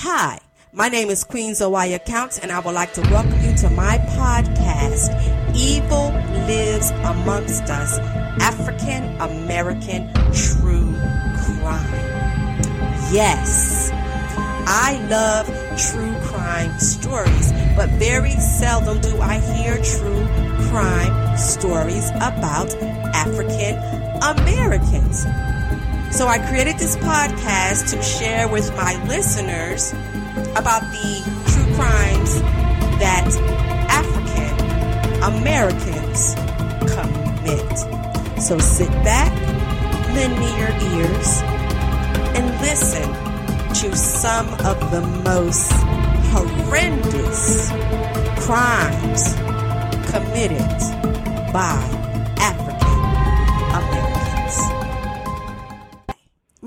Hi, my name is Queen Zawaya Counts, and I would like to welcome you to my podcast, Evil Lives Amongst Us African American True Crime. Yes, I love true crime stories, but very seldom do I hear true crime stories about African Americans. So I created this podcast to share with my listeners about the true crimes that African Americans commit. So sit back, lend me your ears, and listen to some of the most horrendous crimes committed by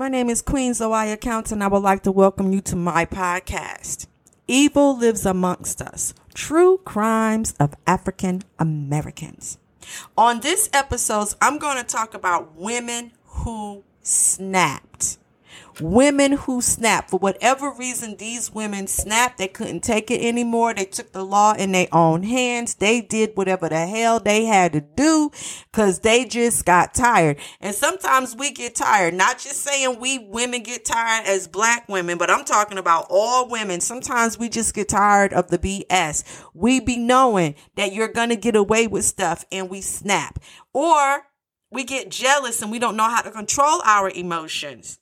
My name is Queen Zoya Counts, and I would like to welcome you to my podcast. Evil lives amongst us. True crimes of African Americans. On this episode, I'm going to talk about women who snapped. Women who snapped. For whatever reason, these women snapped. They couldn't take it anymore. They took the law in their own hands. They did whatever the hell they had to do because they just got tired. And sometimes we get tired. Not just saying we women get tired as black women, but I'm talking about all women. Sometimes we just get tired of the BS. We be knowing that you're to get away with stuff and we snap. Or we get jealous and we don't know how to control our emotions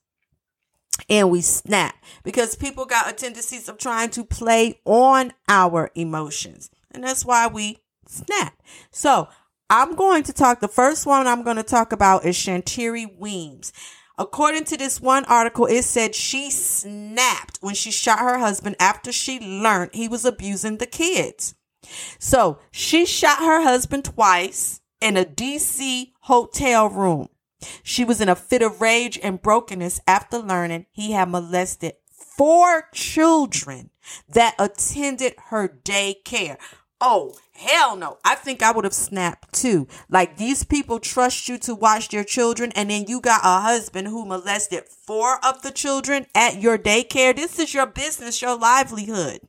and we snap because people got a tendencies of trying to play on our emotions. And that's why we snap. So I'm going to talk, the first one I'm going to talk about is Shantiri Weems. According to this one article, it said she snapped when she shot her husband after she learned he was abusing the kids. So she shot her husband twice in a DC hotel room. She was in a fit of rage and brokenness after learning he had molested four children that attended her daycare. Oh, hell no. I think I would have snapped too. Like these people trust you to watch their children and then you got a husband who molested four of the children at your daycare. This is your business, your livelihood.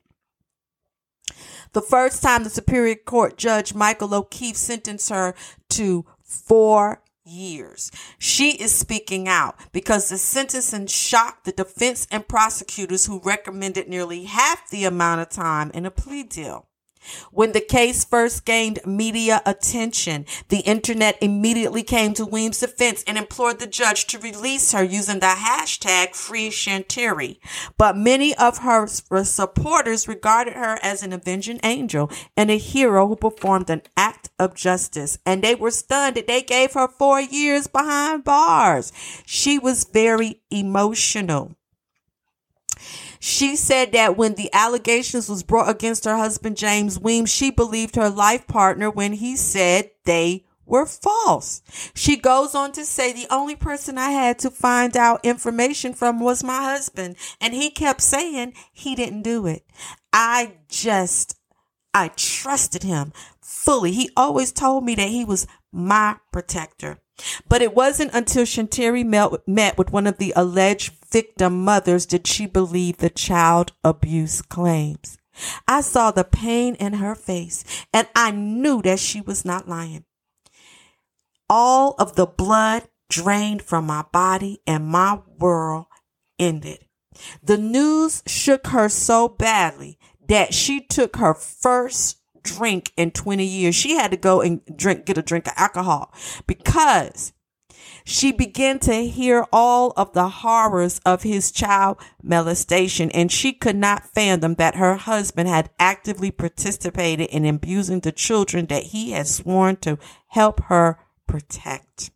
The first time the Superior Court Judge Michael O'Keefe sentenced her to four years. She is speaking out because the sentencing shocked the defense and prosecutors who recommended nearly half the amount of time in a plea deal. When the case first gained media attention, the internet immediately came to Weems' defense and implored the judge to release her using the hashtag Free Shantiri. But many of her supporters regarded her as an avenging angel and a hero who performed an act of justice. And they were stunned that they gave her four years behind bars. She was very emotional. She said that when the allegations was brought against her husband James Weems, she believed her life partner when he said they were false. She goes on to say the only person I had to find out information from was my husband, and he kept saying he didn't do it. I just I trusted him fully. He always told me that he was my protector. But it wasn't until Shantiri met, met with one of the alleged victim mothers did she believe the child abuse claims. I saw the pain in her face and I knew that she was not lying. All of the blood drained from my body and my world ended. The news shook her so badly that she took her first drink in 20 years. She had to go and drink, get a drink of alcohol because she began to hear all of the horrors of his child molestation and she could not fathom that her husband had actively participated in abusing the children that he had sworn to help her protect.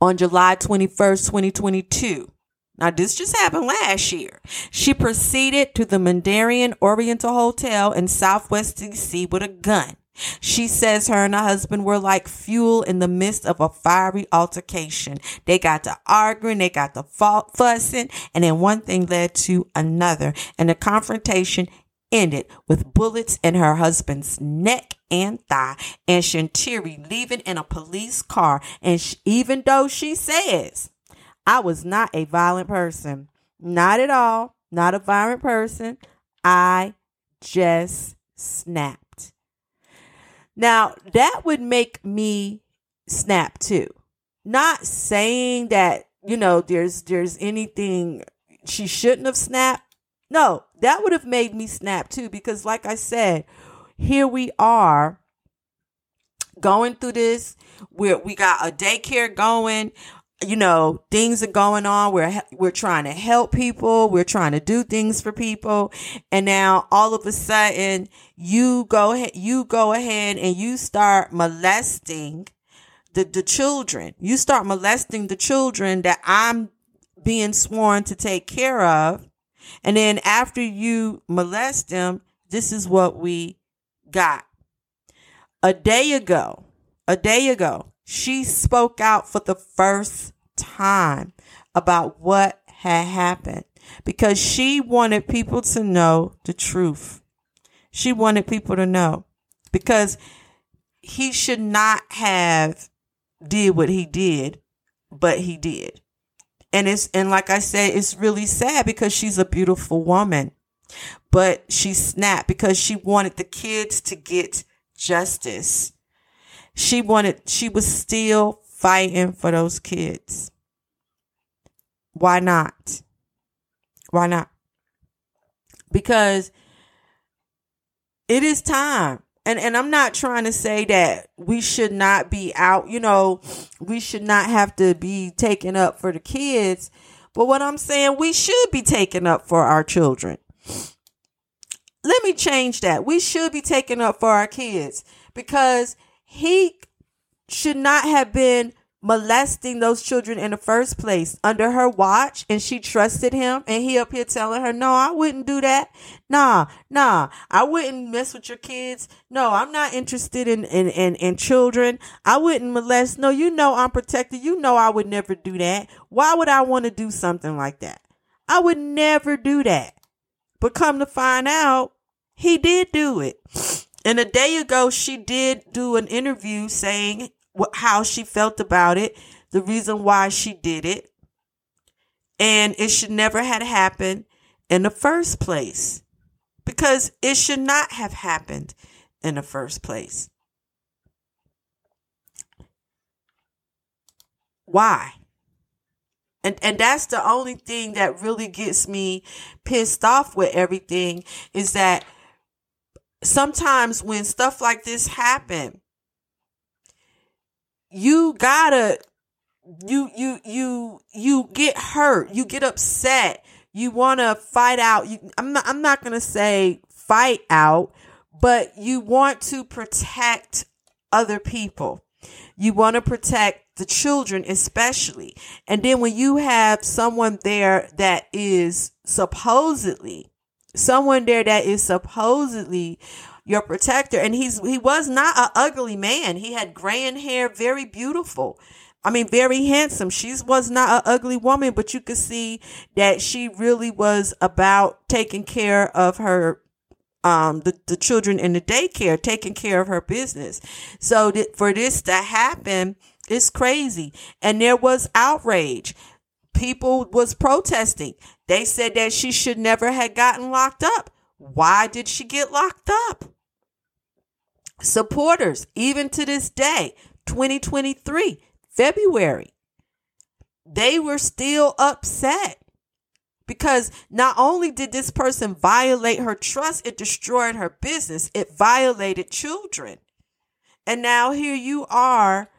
On July 21st, 2022, now, this just happened last year. She proceeded to the Mandarin Oriental Hotel in Southwest DC with a gun. She says her and her husband were like fuel in the midst of a fiery altercation. They got to arguing, they got to fussing, and then one thing led to another. And the confrontation ended with bullets in her husband's neck and thigh, and Shantiri leaving in a police car. And she, even though she says I was not a violent person. Not at all. not a violent person. I just snapped. Now, that would make me snap too. Not saying that, you know, there's there's anything she shouldn't have snapped. No, that would have made me snap too because like I said, here we are going through this. We we got a daycare going you know things are going on. We're we're trying to help people. We're trying to do things for people. And now all of a sudden you go ahead you go ahead and you start molesting the the children. You start molesting the children that I'm being sworn to take care of. And then after you molest them this is what we got. A day ago a day ago she spoke out for the first time about what had happened because she wanted people to know the truth. She wanted people to know because he should not have did what he did, but he did. And it's and like I said, it's really sad because she's a beautiful woman. But she snapped because she wanted the kids to get justice. She wanted, she was still fighting for those kids. Why not? Why not? Because it is time. And and I'm not trying to say that we should not be out, you know, we should not have to be taken up for the kids. But what I'm saying, we should be taken up for our children. Let me change that. We should be taken up for our kids because he should not have been molesting those children in the first place under her watch and she trusted him and he up here telling her no i wouldn't do that. Nah nah i wouldn't mess with your kids. No i'm not interested in in in, in children. I wouldn't molest. No you know i'm protected. You know i would never do that. Why would i want to do something like that? I would never do that. But come to find out he did do it and a day ago, she did do an interview saying how she felt about it, the reason why she did it, and it should never had happened in the first place because it should not have happened in the first place. Why? And and that's the only thing that really gets me pissed off with everything is that sometimes when stuff like this happen, you gotta you you you you get hurt, you get upset, you want to fight out. You, I'm not I'm not gonna say fight out, but you want to protect other people. You want to protect the children, especially. And then when you have someone there that is supposedly someone there that is supposedly your protector. And he's he was not an ugly man. He had gray hair very beautiful. I mean very handsome. She was not an ugly woman but you could see that she really was about taking care of her um the, the children in the daycare taking care of her business. So that for this to happen it's crazy. And there was outrage people was protesting they said that she should never have gotten locked up. Why did she get locked up? Supporters, even to this day, 2023, February, they were still upset because not only did this person violate her trust, it destroyed her business, it violated children. And now here you are,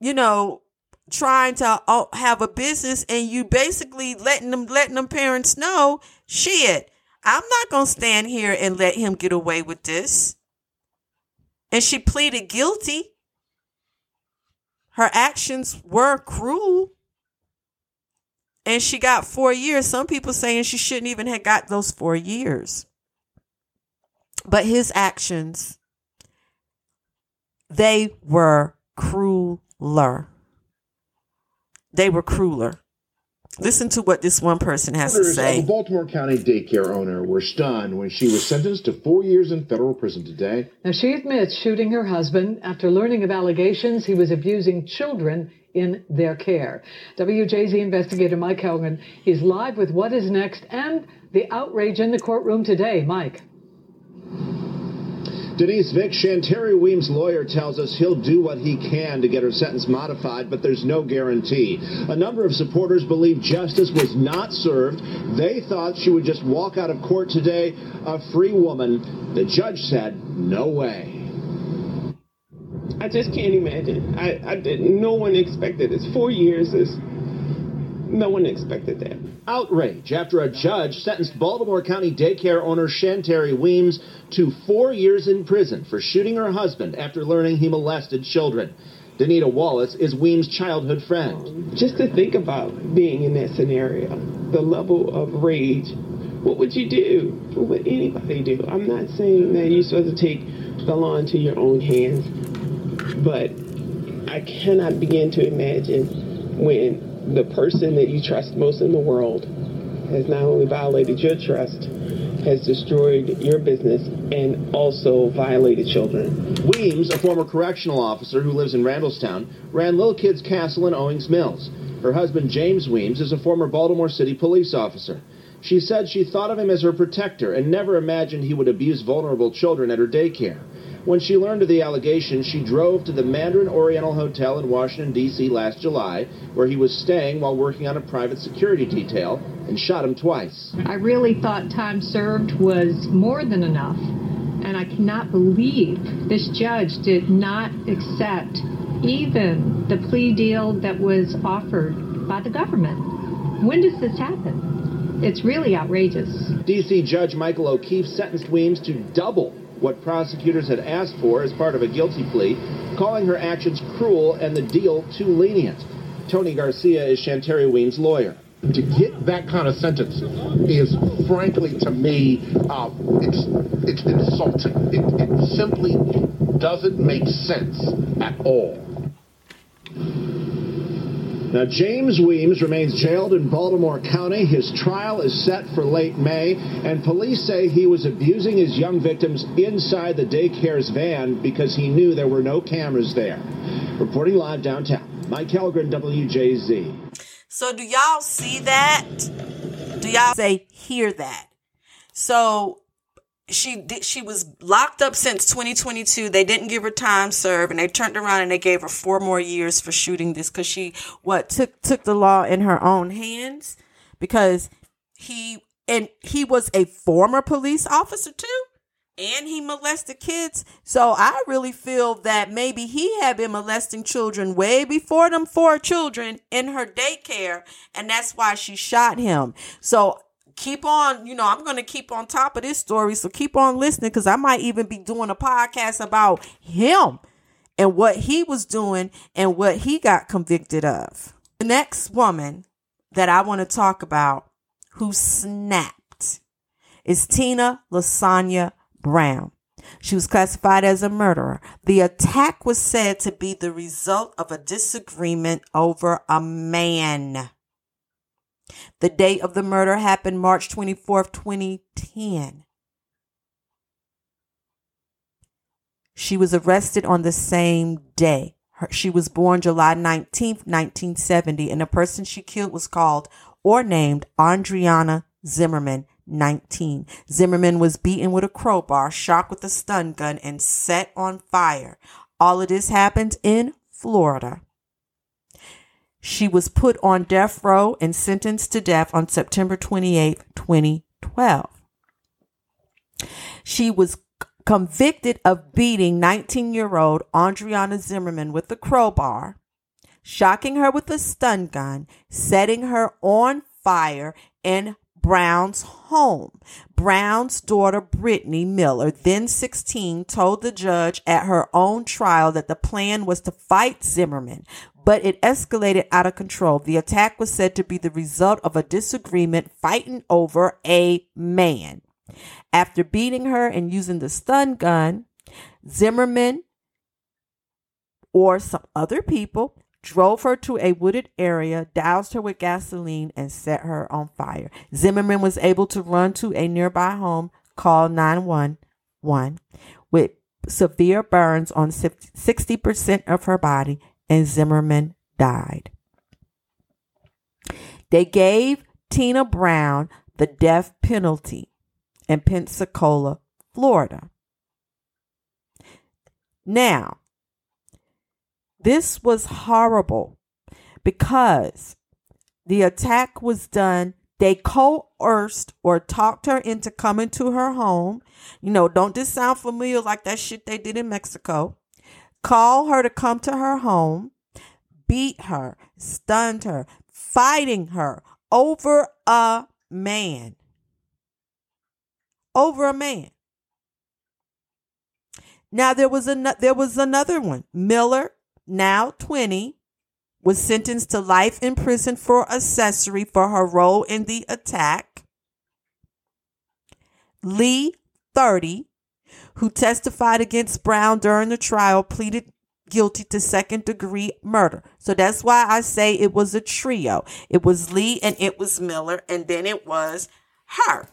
you know, trying to uh, have a business and you basically letting them letting them parents know shit i'm not gonna stand here and let him get away with this. And she pleaded guilty. Her actions were cruel. And she got four years. Some people saying she shouldn't even have got those four years. But his actions they were crueler they were crueler. Listen to what this one person has to say. Of a Baltimore County daycare owner were stunned when she was sentenced to four years in federal prison today. Now, she admits shooting her husband after learning of allegations he was abusing children in their care. WJZ investigator Mike Hellgren is live with what is next and the outrage in the courtroom today. Mike. Denise Vick, Shantari Weems' lawyer tells us he'll do what he can to get her sentence modified, but there's no guarantee. A number of supporters believe justice was not served. They thought she would just walk out of court today a free woman. The judge said, no way. I just can't imagine. I, I did. No one expected this. Four years is. No one expected that. Outrage after a judge sentenced Baltimore County daycare owner Shantari Weems to four years in prison for shooting her husband after learning he molested children. Danita Wallace is Weems' childhood friend. Just to think about being in that scenario, the level of rage, what would you do? What would anybody do? I'm not saying that you're supposed to take the law into your own hands, but I cannot begin to imagine when the person that you trust most in the world has not only violated your trust, has destroyed your business, and also violated children. Weems, a former correctional officer who lives in Randallstown, ran Little Kids Castle in Owings Mills. Her husband, James Weems, is a former Baltimore City police officer. She said she thought of him as her protector and never imagined he would abuse vulnerable children at her daycare. When she learned of the allegation, she drove to the Mandarin Oriental Hotel in Washington, D.C. last July, where he was staying while working on a private security detail, and shot him twice. I really thought time served was more than enough, and I cannot believe this judge did not accept even the plea deal that was offered by the government. When does this happen? It's really outrageous. D.C. Judge Michael O'Keefe sentenced Weems to double what prosecutors had asked for as part of a guilty plea, calling her actions cruel and the deal too lenient. Tony Garcia is Shantari Weems' lawyer. To get that kind of sentence is, frankly, to me, uh, it's it's insulting. It, it simply doesn't make sense at all. Now, James Weems remains jailed in Baltimore County. His trial is set for late May, and police say he was abusing his young victims inside the daycare's van because he knew there were no cameras there. Reporting live downtown, Mike Hellgren, WJZ. So, do y'all see that? Do y'all say hear that? So, she did, she was locked up since 2022. They didn't give her time served, and they turned around and they gave her four more years for shooting this because she what took took the law in her own hands because he and he was a former police officer too, and he molested kids. So I really feel that maybe he had been molesting children way before them four children in her daycare, and that's why she shot him. So keep on, you know, I'm going to keep on top of this story. So keep on listening because I might even be doing a podcast about him and what he was doing and what he got convicted of. The next woman that I want to talk about who snapped is Tina Lasonya Brown. She was classified as a murderer. The attack was said to be the result of a disagreement over a man. The date of the murder happened March 24th, 2010. She was arrested on the same day. Her, she was born July 19th, 1970, and the person she killed was called or named Andriana Zimmerman, 19. Zimmerman was beaten with a crowbar, shot with a stun gun, and set on fire. All of this happened in Florida. She was put on death row and sentenced to death on September 28, 2012. She was convicted of beating 19 year old Andriana Zimmerman with a crowbar, shocking her with a stun gun, setting her on fire, in Brown's home. Brown's daughter, Brittany Miller, then 16, told the judge at her own trial that the plan was to fight Zimmerman, but it escalated out of control. The attack was said to be the result of a disagreement fighting over a man. After beating her and using the stun gun, Zimmerman or some other people drove her to a wooded area, doused her with gasoline, and set her on fire. Zimmerman was able to run to a nearby home, call 911 with severe burns on 60% of her body, and Zimmerman died. They gave Tina Brown the death penalty in Pensacola, Florida. Now, this was horrible because the attack was done. They coerced or talked her into coming to her home. You know, don't this sound familiar like that shit they did in Mexico? Call her to come to her home, beat her, stunned her, fighting her over a man. Over a man. Now there was a there was another one. Miller, now 20, was sentenced to life in prison for accessory for her role in the attack. Lee, 30, who testified against Brown during the trial, pleaded guilty to second degree murder. So that's why I say it was a trio. It was Lee and it was Miller, and then it was her.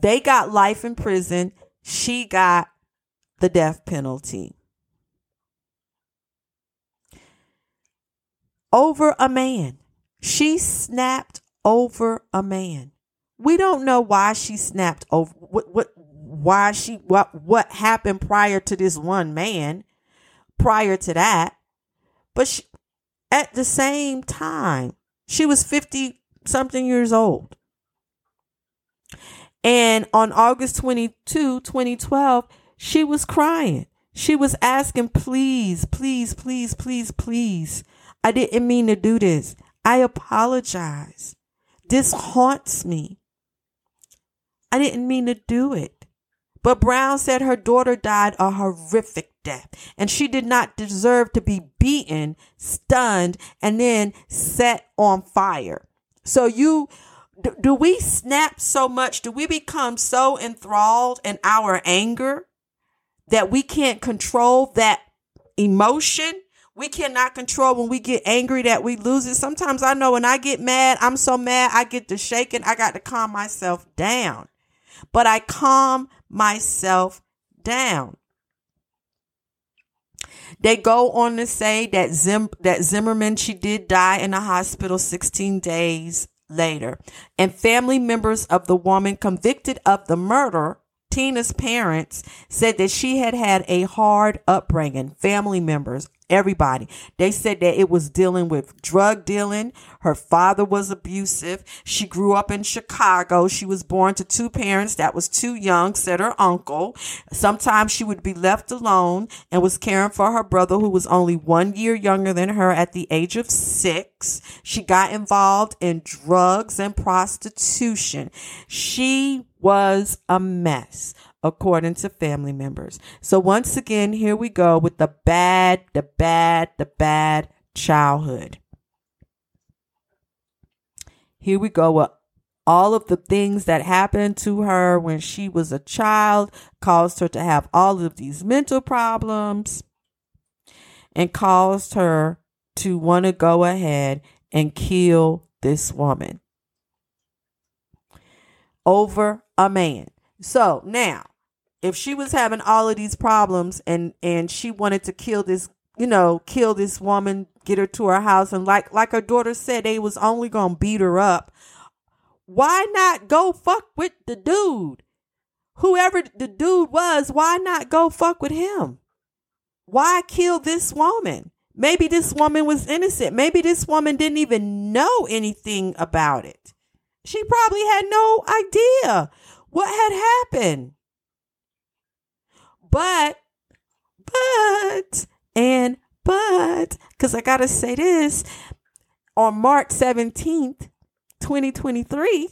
They got life in prison. She got the death penalty. Over a man. She snapped over a man. We don't know why she snapped over what what why she what what happened prior to this one man prior to that. But she, at the same time she was 50 something years old. And on August 22 2012 she was crying. She was asking please please please please please. I didn't mean to do this. I apologize. This haunts me I didn't mean to do it but Brown said her daughter died a horrific death and she did not deserve to be beaten, stunned, and then set on fire. So you do, do we snap so much? Do we become so enthralled in our anger that we can't control that emotion? We cannot control when we get angry that we lose it. Sometimes I know when I get mad, I'm so mad, I get to shaking. I got to calm myself down. But I calm myself down. They go on to say that Zim, that Zimmerman she did die in a hospital 16 days later, and family members of the woman convicted of the murder Tina's parents said that she had had a hard upbringing, family members, everybody. They said that it was dealing with drug dealing. Her father was abusive. She grew up in Chicago. She was born to two parents that was too young, said her uncle. Sometimes she would be left alone and was caring for her brother who was only one year younger than her at the age of six. She got involved in drugs and prostitution. She was a mess according to family members. So once again, here we go with the bad, the bad, the bad childhood. Here we go with all of the things that happened to her when she was a child caused her to have all of these mental problems and caused her to want to go ahead and kill this woman over a man. So now if she was having all of these problems and and she wanted to kill this you know kill this woman get her to her house and like like her daughter said they was only gonna beat her up why not go fuck with the dude? Whoever the dude was why not go fuck with him? Why kill this woman? Maybe this woman was innocent. Maybe this woman didn't even know anything about it. She probably had no idea what had happened but, but, and but, because I got to say this on March 17th, 2023,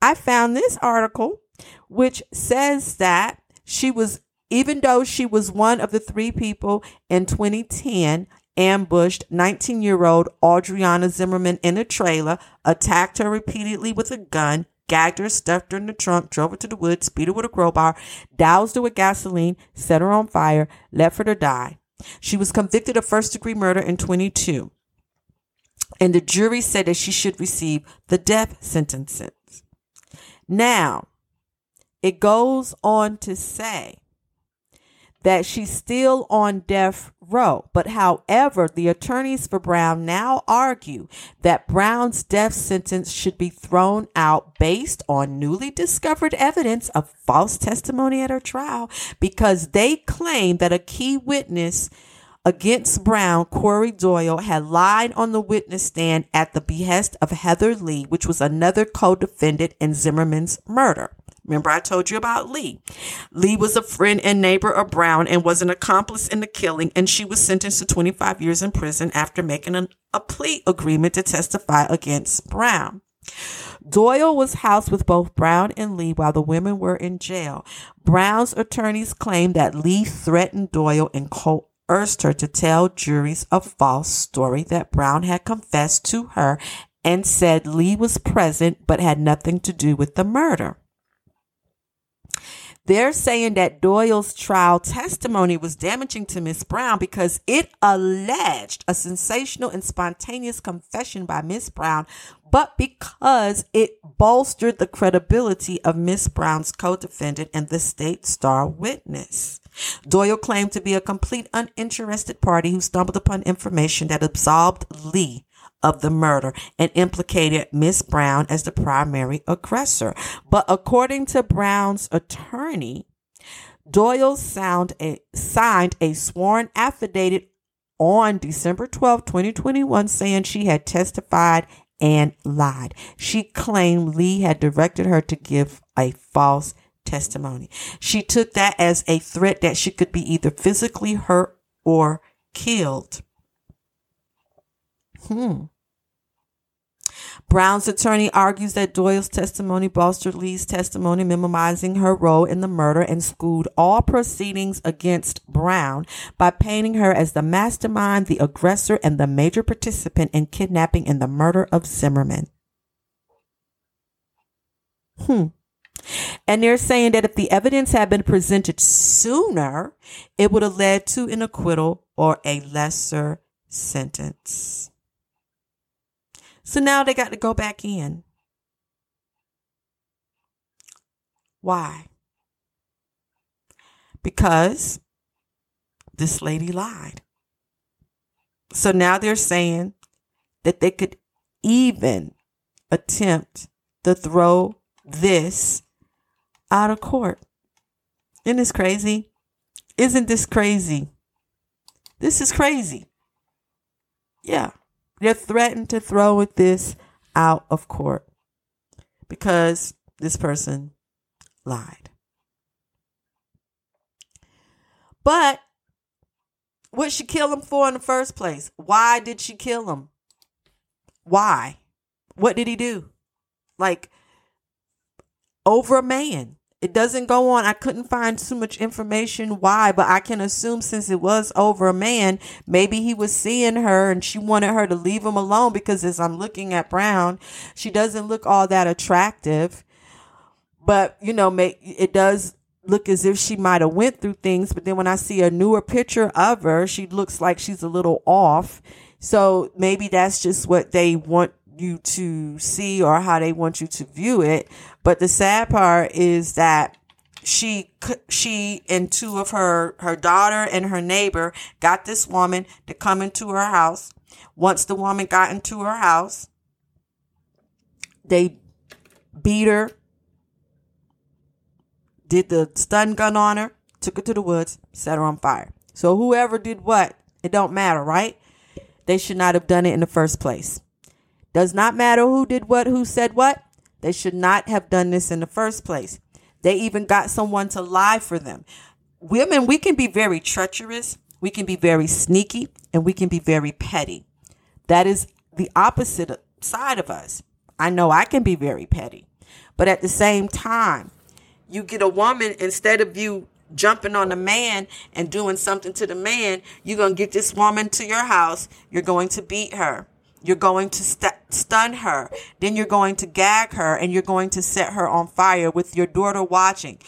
I found this article which says that she was, even though she was one of the three people in 2010 ambushed 19 year old Adriana Zimmerman in a trailer, attacked her repeatedly with a gun, gagged her, stuffed her in the trunk, drove her to the woods, beat her with a crowbar, doused her with gasoline, set her on fire, left her to die. She was convicted of first degree murder in 22. And the jury said that she should receive the death sentences. Now, it goes on to say that she's still on death row. But however, the attorneys for Brown now argue that Brown's death sentence should be thrown out based on newly discovered evidence of false testimony at her trial because they claim that a key witness against Brown, Corey Doyle, had lied on the witness stand at the behest of Heather Lee, which was another co defendant in Zimmerman's murder. Remember, I told you about Lee. Lee was a friend and neighbor of Brown and was an accomplice in the killing, and she was sentenced to 25 years in prison after making an, a plea agreement to testify against Brown. Doyle was housed with both Brown and Lee while the women were in jail. Brown's attorneys claimed that Lee threatened Doyle and coerced her to tell juries a false story that Brown had confessed to her and said Lee was present but had nothing to do with the murder. They're saying that Doyle's trial testimony was damaging to Miss Brown because it alleged a sensational and spontaneous confession by Miss Brown, but because it bolstered the credibility of Miss Brown's co-defendant and the state star witness. Doyle claimed to be a complete uninterested party who stumbled upon information that absolved Lee of the murder and implicated Miss Brown as the primary aggressor. But according to Brown's attorney, Doyle a, signed a sworn affidavit on December 12, 2021, saying she had testified and lied. She claimed Lee had directed her to give a false testimony. She took that as a threat that she could be either physically hurt or killed. Hmm. Brown's attorney argues that Doyle's testimony bolstered Lee's testimony, minimizing her role in the murder and schooled all proceedings against Brown by painting her as the mastermind, the aggressor, and the major participant in kidnapping and the murder of Zimmerman. Hmm. And they're saying that if the evidence had been presented sooner, it would have led to an acquittal or a lesser sentence. So now they got to go back in. Why? Because this lady lied. So now they're saying that they could even attempt to throw this out of court. Isn't this crazy? Isn't this crazy? This is crazy. Yeah. They're threatened to throw this out of court because this person lied. But what she kill him for in the first place? Why did she kill him? Why? What did he do? Like over a man. It doesn't go on. I couldn't find too much information why, but I can assume since it was over a man, maybe he was seeing her and she wanted her to leave him alone because as I'm looking at Brown, she doesn't look all that attractive. But, you know, it does look as if she might have went through things, but then when I see a newer picture of her, she looks like she's a little off. So maybe that's just what they want you to see or how they want you to view it. But the sad part is that she she and two of her her daughter and her neighbor got this woman to come into her house. Once the woman got into her house, they beat her, did the stun gun on her, took her to the woods, set her on fire. So whoever did what, it don't matter, right? They should not have done it in the first place. Does not matter who did what, who said what. They should not have done this in the first place. They even got someone to lie for them. Women, we can be very treacherous, we can be very sneaky, and we can be very petty. That is the opposite side of us. I know I can be very petty, but at the same time, you get a woman instead of you jumping on a man and doing something to the man, you're going to get this woman to your house. You're going to beat her. You're going to st- stun her. Then you're going to gag her and you're going to set her on fire with your daughter watching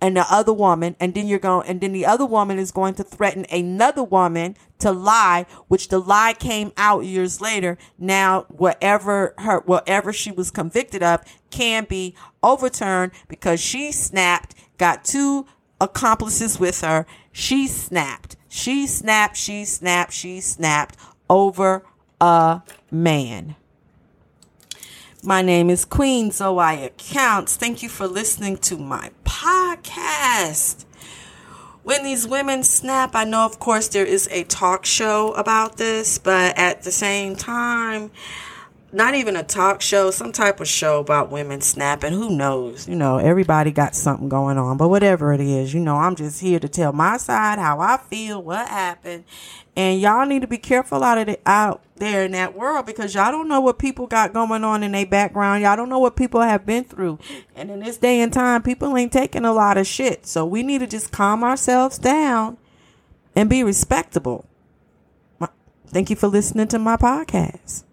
and the other woman. And then you're going, and then the other woman is going to threaten another woman to lie, which the lie came out years later. Now, whatever her, whatever she was convicted of can be overturned because she snapped, got two accomplices with her. She snapped. She snapped, she snapped, she snapped over a man. My name is Queen Zoya Counts. Thank you for listening to my podcast. When these women snap, I know, of course, there is a talk show about this, but at the same time, not even a talk show, some type of show about women snapping. Who knows? You know, everybody got something going on, but whatever it is, you know, I'm just here to tell my side, how I feel, what happened. And y'all need to be careful out of the, out there in that world because y'all don't know what people got going on in their background. Y'all don't know what people have been through. And in this day and time, people ain't taking a lot of shit. So we need to just calm ourselves down and be respectable. Thank you for listening to my podcast.